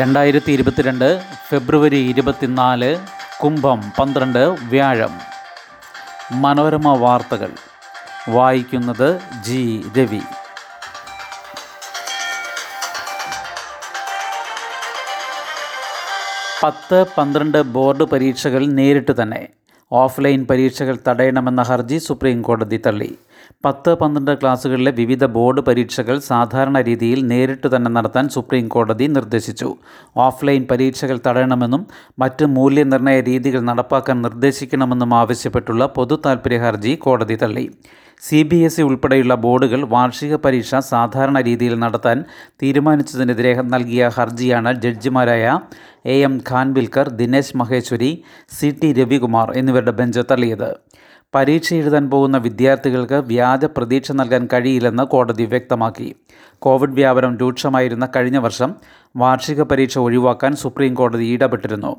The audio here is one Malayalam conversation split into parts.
രണ്ടായിരത്തി ഇരുപത്തിരണ്ട് ഫെബ്രുവരി ഇരുപത്തിനാല് കുംഭം പന്ത്രണ്ട് വ്യാഴം. മനോരമ വാർത്തകൾ. വായിക്കുന്നത് ജി. രവി. പത്ത് പന്ത്രണ്ട് ബോർഡ് പരീക്ഷകൾ നേരിട്ട് തന്നെ. ഓഫ്ലൈൻ പരീക്ഷകൾ തടയണമെന്ന ഹർജി സുപ്രീം കോടതി തള്ളി. പത്ത് പന്ത്രണ്ട് ക്ലാസ്സുകളിലെ വിവിധ ബോർഡ് പരീക്ഷകൾ സാധാരണ രീതിയിൽ നേരിട്ട് തന്നെ നടത്താൻ സുപ്രീം കോടതി നിർദ്ദേശിച്ചു. ഓഫ്ലൈൻ പരീക്ഷകൾ തടയണമെന്നും മറ്റ് മൂല്യനിർണയ രീതികൾ നടപ്പാക്കാൻ നിർദ്ദേശിക്കണമെന്നും ആവശ്യപ്പെട്ടുള്ള പൊതു താൽപ്പര്യ ഹർജി കോടതി തള്ളി. സി ബി എസ് ഇ ഉൾപ്പെടെയുള്ള ബോർഡുകൾ വാർഷിക പരീക്ഷ സാധാരണ രീതിയിൽ നടത്താൻ തീരുമാനിച്ചതിനെതിരെ നൽകിയ ഹർജിയാണ് ജഡ്ജിമാരായ A M Khanwilkar Dinesh Maheshwari C T Ravikumar എന്നിവരുടെ ബെഞ്ച് തള്ളിയത്. പരീക്ഷ എഴുതാൻ പോകുന്ന വിദ്യാർത്ഥികൾക്ക് വ്യാജ പ്രതീക്ഷ നൽകാൻ കഴിയില്ലെന്ന് കോടതി വ്യക്തമാക്കി. കോവിഡ് വ്യാപനം രൂക്ഷമായിരുന്ന കഴിഞ്ഞ വർഷം വാർഷിക പരീക്ഷ ഒഴിവാക്കാൻ സുപ്രീം കോടതി ഇടപെട്ടിരുന്നു.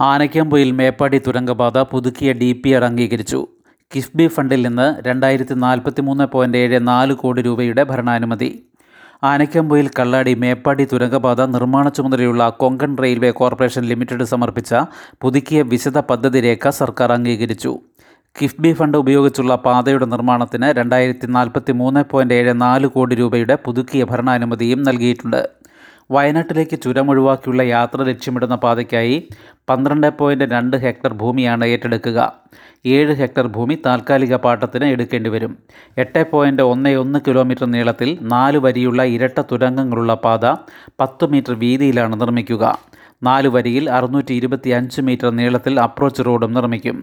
ആനയ്ക്കമ്പൊയിൽ മേപ്പാടി തുരങ്കപാത പുതുക്കിയ ഡി പി ആർ അംഗീകരിച്ചു. കിഫ്ബി ഫണ്ടിൽ നിന്ന് രണ്ടായിരത്തി നാൽപ്പത്തി മൂന്ന് പോയിന്റ് ഏഴ് നാല് കോടി രൂപയുടെ ഭരണാനുമതി. ആനയ്ക്കമ്പൊയിൽ കള്ളാടി മേപ്പാടി തുരങ്കപാത നിർമ്മാണ ചുമതലയുള്ള കൊങ്കൺ റെയിൽവേ കോർപ്പറേഷൻ ലിമിറ്റഡ് സമർപ്പിച്ച പുതുക്കിയ വിശദ പദ്ധതി രേഖ സർക്കാർ അംഗീകരിച്ചു. കിഫ്ബി ഫണ്ട് ഉപയോഗിച്ചുള്ള പാതയുടെ നിർമ്മാണത്തിന് രണ്ടായിരത്തി നാൽപ്പത്തി മൂന്ന് പോയിന്റ് ഏഴ് നാല് കോടി രൂപയുടെ പുതുക്കിയ ഭരണാനുമതിയും നൽകിയിട്ടുണ്ട്. വയനാട്ടിലേക്ക് ചുരം ഒഴിവാക്കിയുള്ള യാത്ര ലക്ഷ്യമിടുന്ന പാതയ്ക്കായി പന്ത്രണ്ട് പോയിന്റ് രണ്ട് ഹെക്ടർ ഭൂമിയാണ് ഏറ്റെടുക്കുക. ഏഴ് ഹെക്ടർ ഭൂമി താൽക്കാലിക പാട്ടത്തിന് എടുക്കേണ്ടി വരും. എട്ട് പോയിന്റ് ഒന്ന് ഒന്ന് കിലോമീറ്റർ നീളത്തിൽ നാല് വരിയുള്ള ഇരട്ട തുരങ്കങ്ങളുള്ള പാത പത്ത് മീറ്റർ വീതിയിലാണ് നിർമ്മിക്കുക. നാല് വരിയിൽ അറുന്നൂറ്റി ഇരുപത്തി അഞ്ച് മീറ്റർ നീളത്തിൽ അപ്രോച്ച് റോഡും നിർമ്മിക്കും.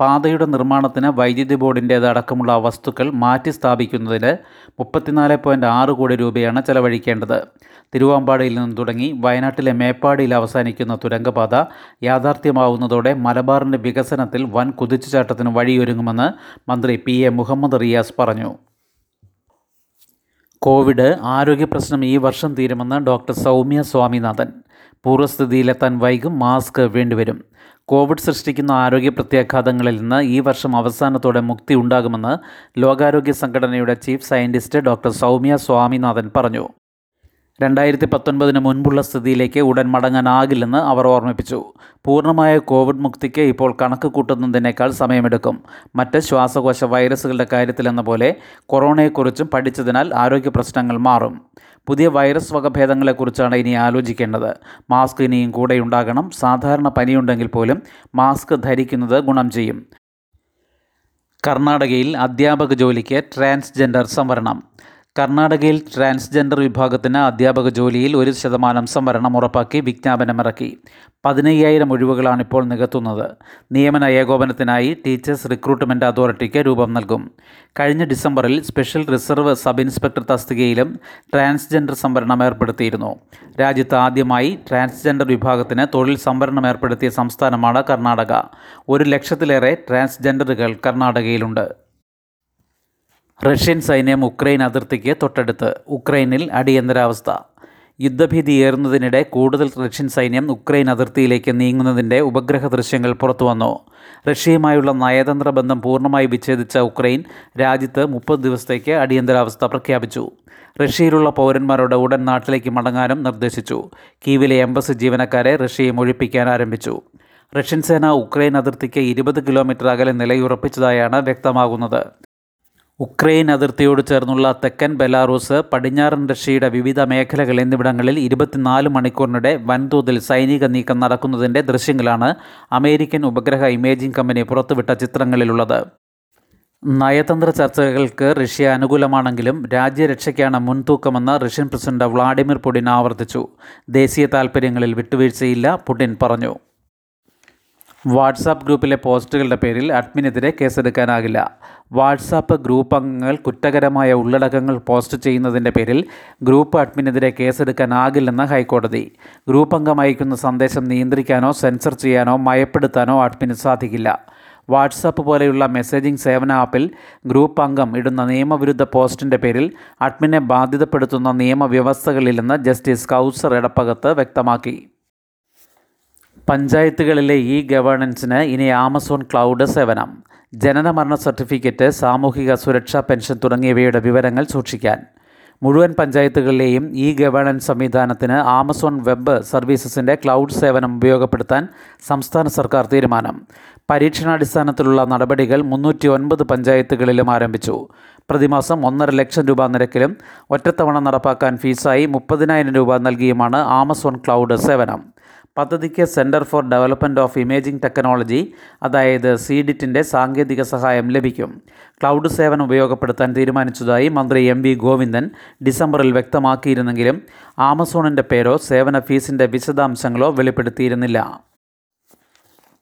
പാതയുടെ നിർമ്മാണത്തിന് വൈദ്യുതി ബോർഡിന്റേത് അടക്കമുള്ള വസ്തുക്കൾ മാറ്റി സ്ഥാപിക്കുന്നതിന് മുപ്പത്തിനാല് പോയിന്റ് ആറ് കോടി രൂപയാണ് ചെലവഴിക്കേണ്ടത്. തിരുവാമ്പാടിയിൽ നിന്ന് തുടങ്ങി വയനാട്ടിലെ മേപ്പാടിയിൽ അവസാനിക്കുന്ന തുരങ്കപാത യാഥാർത്ഥ്യമാവുന്നതോടെ മലബാറിന്റെ വികസനത്തിൽ വൻ കുതിച്ചുചാട്ടത്തിന് വഴിയൊരുങ്ങുമെന്ന് മന്ത്രി പി എ മുഹമ്മദ് റിയാസ് പറഞ്ഞു. കോവിഡ് ആരോഗ്യ പ്രശ്നം ഈ വർഷം തീരുമെന്ന് ഡോക്ടർ സൗമ്യ സ്വാമിനാഥൻ. പൂർവസ്ഥിതിയിലെത്താൻ വൈകും മാസ്ക് വേണ്ടിവരും. കോവിഡ് സൃഷ്ടിക്കുന്ന ആരോഗ്യ പ്രത്യാഘാതങ്ങളിൽ നിന്ന് ഈ വർഷം അവസാനത്തോടെ മുക്തി ഉണ്ടാകുമെന്ന് ലോകാരോഗ്യ സംഘടനയുടെ chief scientist doctor Soumya Swaminathan പറഞ്ഞു. രണ്ടായിരത്തി പത്തൊൻപതിന് മുൻപുള്ള സ്ഥിതിയിലേക്ക് ഉടൻ മടങ്ങാനാകില്ലെന്ന് അവർ ഓർമ്മിപ്പിച്ചു. പൂർണമായ കോവിഡ് മുക്തിക്ക് ഇപ്പോൾ കണക്ക് കൂട്ടുന്നതിനേക്കാൾ സമയമെടുക്കും. മറ്റ് ശ്വാസകോശ വൈറസുകളുടെ കാര്യത്തിലെന്ന പോലെ കൊറോണയെക്കുറിച്ചും പഠിച്ചതിനാൽ ആരോഗ്യ പ്രശ്നങ്ങൾ മാറും. പുതിയ വൈറസ് വകഭേദങ്ങളെക്കുറിച്ചാണ് ഇനി ആലോചിക്കേണ്ടത്. മാസ്ക് ഇനിയും കൂടെയുണ്ടാകണം സാധാരണ പനിയുണ്ടെങ്കിൽ പോലും മാസ്ക് ധരിക്കുന്നത് ഗുണം ചെയ്യും. കർണാടകയിൽ അധ്യാപക ജോലിക്ക് ട്രാൻസ്ജെൻഡർ സംവരണം. കർണാടകയിൽ ട്രാൻസ്ജെൻഡർ വിഭാഗത്തിന് അധ്യാപക ജോലിയിൽ ഒരു ശതമാനം സംവരണം ഉറപ്പാക്കി വിജ്ഞാപനമിറക്കി. പതിനയ്യായിരം ഒഴിവുകളാണ് ഇപ്പോൾ നികത്തുന്നത്. നിയമന ഏകോപനത്തിനായി ടീച്ചേഴ്സ് റിക്രൂട്ട്മെന്റ് അതോറിറ്റിക്ക് രൂപം നൽകും. കഴിഞ്ഞ ഡിസംബറിൽ സ്പെഷ്യൽ റിസർവ് സബ് ഇൻസ്പെക്ടർ തസ്തികയിലും ട്രാൻസ്ജെൻഡർ സംവരണം ഏർപ്പെടുത്തിയിരുന്നു. രാജ്യത്ത് ആദ്യമായി ട്രാൻസ്ജെൻഡർ വിഭാഗത്തിന് തൊഴിൽ സംവരണം ഏർപ്പെടുത്തിയ സംസ്ഥാനമാണ് കർണാടക. ഒരു ലക്ഷത്തിലേറെ ട്രാൻസ്ജെൻഡറുകൾ കർണാടകയിലുണ്ട്. റഷ്യൻ സൈന്യം ഉക്രൈൻ അതിർത്തിക്ക് തൊട്ടടുത്ത് ഉക്രൈനിൽ അടിയന്തരാവസ്ഥ. യുദ്ധഭീതി ഏറുന്നതിനിടെ കൂടുതൽ റഷ്യൻ സൈന്യം ഉക്രൈൻ അതിർത്തിയിലേക്ക് നീങ്ങുന്നതിന്റെ ഉപഗ്രഹ ദൃശ്യങ്ങൾ പുറത്തുവന്നു റഷ്യയുമായുള്ള നയതന്ത്ര ബന്ധം പൂർണമായി വിച്ഛേദിച്ച ഉക്രൈൻ രാജ്യത്ത് മുപ്പത് ദിവസത്തേക്ക് അടിയന്തരാവസ്ഥ പ്രഖ്യാപിച്ചു. റഷ്യയിലുള്ള പൗരന്മാരോട് ഉടൻ നാട്ടിലേക്ക് മടങ്ങാനും നിർദ്ദേശിച്ചു. കീവിലെ എംബസി ജീവനക്കാരെ റഷ്യയും ഒഴിപ്പിക്കാൻ ആരംഭിച്ചു. റഷ്യൻ സേന ഉക്രൈൻ അതിർത്തിക്ക് ഇരുപത് കിലോമീറ്റർ അകലെ നിലയുറപ്പിച്ചതായാണ് വ്യക്തമാകുന്നത്. ഉക്രൈൻ അതിർത്തിയോട് ചേർന്നുള്ള തെക്കൻ ബെലാറൂസ് പടിഞ്ഞാറൻ റഷ്യയുടെ വിവിധ മേഖലകൾ എന്നിവിടങ്ങളിൽ ഇരുപത്തിനാല് മണിക്കൂറിനിടെ വൻതോതിൽ സൈനിക നീക്കം നടക്കുന്നതിന്റെ ദൃശ്യങ്ങളാണ് അമേരിക്കൻ ഉപഗ്രഹ ഇമേജിംഗ് കമ്പനി പുറത്തുവിട്ട ചിത്രങ്ങളിലുള്ളത്. നയതന്ത്ര ചർച്ചകൾക്ക് റഷ്യ അനുകൂലമാണെങ്കിലും രാജ്യരക്ഷയ്ക്കാണ് മുൻതൂക്കമെന്ന് റഷ്യൻ പ്രസിഡന്റ് വ്ളാഡിമിർ പുടിൻ ആവർത്തിച്ചു. ദേശീയ താൽപ്പര്യങ്ങളിൽ വിട്ടുവീഴ്ചയില്ല പുടിൻ പറഞ്ഞു. വാട്സാപ്പ് ഗ്രൂപ്പിലെ പോസ്റ്റുകളുടെ പേരിൽ അഡ്മിനെതിരെ കേസെടുക്കാനാകില്ല. വാട്സാപ്പ് ഗ്രൂപ്പ് അംഗങ്ങൾ കുറ്റകരമായ ഉള്ളടക്കങ്ങൾ പോസ്റ്റ് ചെയ്യുന്നതിന്റെ പേരിൽ ഗ്രൂപ്പ് അഡ്മിനെതിരെ കേസെടുക്കാനാകില്ലെന്ന് ഹൈക്കോടതി. ഗ്രൂപ്പ് അംഗം അയക്കുന്ന സന്ദേശം നിയന്ത്രിക്കാനോ സെൻസർ ചെയ്യാനോ മയപ്പെടുത്താനോ അഡ്മിന് സാധിക്കില്ല. വാട്സാപ്പ് പോലെയുള്ള മെസ്സേജിംഗ് സേവന ആപ്പിൽ ഗ്രൂപ്പ് അംഗം ഇടുന്ന നിയമവിരുദ്ധ പോസ്റ്റിന്റെ പേരിൽ അഡ്മിനെ ബാധ്യതപ്പെടുത്തുന്ന നിയമവ്യവസ്ഥകളില്ലെന്ന് ജസ്റ്റിസ് കൗസർ എടപ്പകത്ത് വ്യക്തമാക്കി. പഞ്ചായത്തുകളിലെ ഇ ഗവേണൻസിന് ഇനി ആമസോൺ ക്ലൗഡ് സേവനം ജനന മരണ സർട്ടിഫിക്കറ്റ് സാമൂഹിക സുരക്ഷാ പെൻഷൻ തുടങ്ങിയവയുടെ വിവരങ്ങൾ സൂക്ഷിക്കാൻ. മുഴുവൻ പഞ്ചായത്തുകളിലെയും ഇ ഗവേണൻസ് സംവിധാനത്തിന് ആമസോൺ വെബ് സർവീസസിന്റെ ക്ലൗഡ് സേവനം ഉപയോഗപ്പെടുത്താൻ സംസ്ഥാന സർക്കാർ തീരുമാനം. പരീക്ഷണാടിസ്ഥാനത്തിലുള്ള നടപടികൾ മുന്നൂറ്റി ഒൻപത് പഞ്ചായത്തുകളിലും ആരംഭിച്ചു. പ്രതിമാസം ഒന്നര ലക്ഷം രൂപ നിരക്കിലും ഒറ്റത്തവണ നടപ്പാക്കാൻ ഫീസായി മുപ്പതിനായിരം രൂപ നൽകിയുമാണ് ആമസോൺ ക്ലൗഡ് സേവനം. പദ്ധതിക്ക് centre for development of imaging technology അതായത് സീഡിറ്റിന്റെ സാങ്കേതിക സഹായം ലഭിക്കും. ക്ലൗഡ് സേവനം ഉപയോഗപ്പെടുത്താൻ തീരുമാനിച്ചതായി മന്ത്രി എം വി ഗോവിന്ദൻ ഡിസംബറിൽ വ്യക്തമാക്കിയിരുന്നെങ്കിലും ആമസോണിന്റെ പേരോ സേവന ഫീസിന്റെ വിശദാംശങ്ങളോ വെളിപ്പെടുത്തിയിരുന്നില്ല.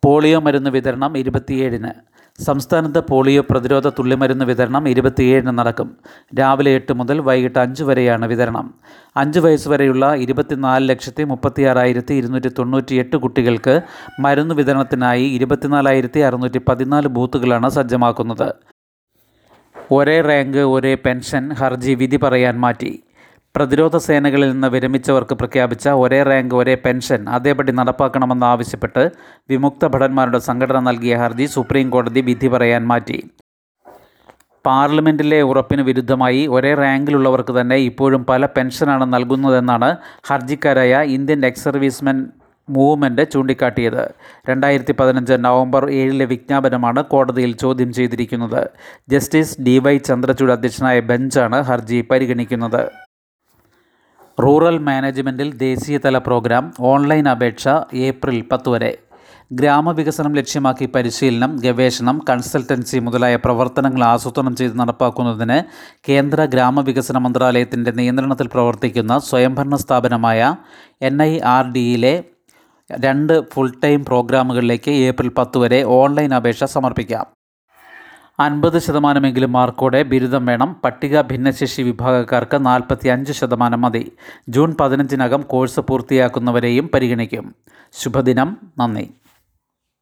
പോളിയോ മരുന്ന് വിതരണം ഇരുപത്തിയേഴിന്. സംസ്ഥാനത്ത് പോളിയോ പ്രതിരോധ തുള്ളിമരുന്ന് വിതരണം ഇരുപത്തിയേഴിന് നടക്കും. രാവിലെ എട്ട് മുതൽ വൈകിട്ട് അഞ്ച് വരെയാണ് വിതരണം. അഞ്ച് വയസ്സ് വരെയുള്ള ഇരുപത്തിനാല് ലക്ഷത്തി മുപ്പത്തിയാറായിരത്തി ഇരുന്നൂറ്റി തൊണ്ണൂറ്റി എട്ട് കുട്ടികൾക്ക് മരുന്ന് വിതരണത്തിനായി ഇരുപത്തിനാലായിരത്തി അറുന്നൂറ്റി പതിനാല് ബൂത്തുകളാണ് സജ്ജമാക്കുന്നത്. ഒരേ റാങ്ക് ഒരേ പെൻഷൻ ഹർജി വിധി പറയാൻ മാറ്റി. പ്രതിരോധ സേനകളിൽ നിന്ന് വിരമിച്ചവർക്ക് പ്രഖ്യാപിച്ച ഒരേ റാങ്ക് ഒരേ പെൻഷൻ അതേപടി നടപ്പാക്കണമെന്നാവശ്യപ്പെട്ട് വിമുക്ത ഭടന്മാരുടെ സംഘടന നൽകിയ ഹർജി സുപ്രീം കോടതി വിധി പറയാൻ മാറ്റി. പാർലമെന്റിലെ ഉറപ്പിന് വിരുദ്ധമായി ഒരേ റാങ്കിലുള്ളവർക്ക് തന്നെ ഇപ്പോഴും പല പെൻഷനാണ് നൽകുന്നതെന്നാണ് ഹർജിക്കാരായ ഇന്ത്യൻ എക്സ് സർവീസ്മെൻ മൂവ്മെന്റ് ചൂണ്ടിക്കാട്ടിയത്. രണ്ടായിരത്തി പതിനഞ്ച് നവംബർ ഏഴിലെ വിജ്ഞാപനമാണ് കോടതിയിൽ ചോദ്യം ചെയ്തിരിക്കുന്നത്. ജസ്റ്റിസ് ഡി വൈ ചന്ദ്രചൂഡ് അധ്യക്ഷനായ ബെഞ്ചാണ് ഹർജി പരിഗണിക്കുന്നത്. റൂറൽ മാനേജ്മെന്റിൽ ദേശീയതല പ്രോഗ്രാം ഓൺലൈൻ അപേക്ഷ ഏപ്രിൽ പത്ത് വരെ. ഗ്രാമവികസനം ലക്ഷ്യമാക്കി പരിശീലനം ഗവേഷണം കൺസൾട്ടൻസി മുതലായ പ്രവർത്തനങ്ങൾ ആസൂത്രണം ചെയ്ത് നടപ്പാക്കുന്നതിന് കേന്ദ്ര ഗ്രാമവികസന മന്ത്രാലയത്തിന്റെ നിയന്ത്രണത്തിൽ പ്രവർത്തിക്കുന്ന സ്വയംഭരണ സ്ഥാപനമായ എൻ ഐ ആർ ഡിയിലെ രണ്ട് ഫുൾ ടൈം പ്രോഗ്രാമുകളിലേക്ക് ഏപ്രിൽ പത്ത് വരെ ഓൺലൈൻ അപേക്ഷ സമർപ്പിക്കാം. അൻപത് ശതമാനമെങ്കിലും മാർക്കോടെ ബിരുദം വേണം. പട്ടിക ഭിന്നശേഷി വിഭാഗക്കാർക്ക് നാൽപ്പത്തി അഞ്ച് ശതമാനം മതി. ജൂൺ പതിനഞ്ചിനകം കോഴ്സ് പൂർത്തിയാക്കുന്നവരെയും പരിഗണിക്കും. ശുഭദിനം. നന്ദി.